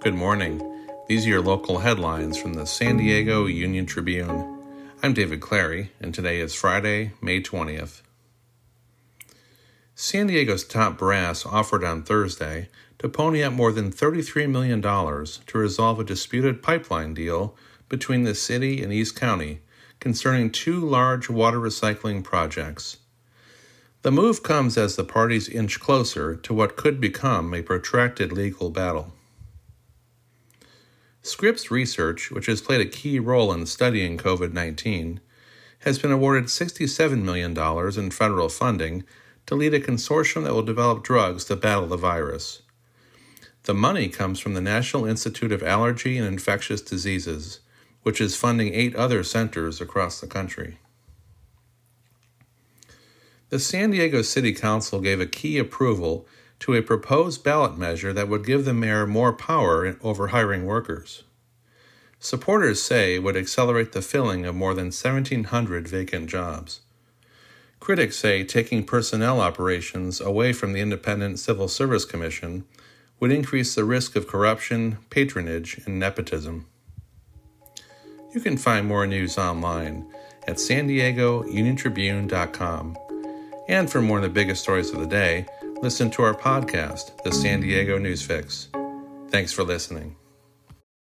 Good morning. These are your local headlines from the San Diego Union Tribune. I'm David Clary, and today is Friday, May 20th. San Diego's top brass offered on Thursday to pony up more than $33 million to resolve a disputed pipeline deal between the city and East County concerning two large water recycling projects. The move comes as the parties inch closer to what could become a protracted legal battle. Scripps Research, which has played a key role in studying COVID 19, has been awarded $67 million in federal funding to lead a consortium that will develop drugs to battle the virus. The money comes from the National Institute of Allergy and Infectious Diseases, which is funding eight other centers across the country. The San Diego City Council gave a key approval to a proposed ballot measure that would give the mayor more power over hiring workers. Supporters say would accelerate the filling of more than 1,700 vacant jobs. Critics say taking personnel operations away from the Independent Civil Service Commission would increase the risk of corruption, patronage, and nepotism. You can find more news online at san. And for more of the biggest stories of the day, listen to our podcast, The San Diego News Fix. Thanks for listening.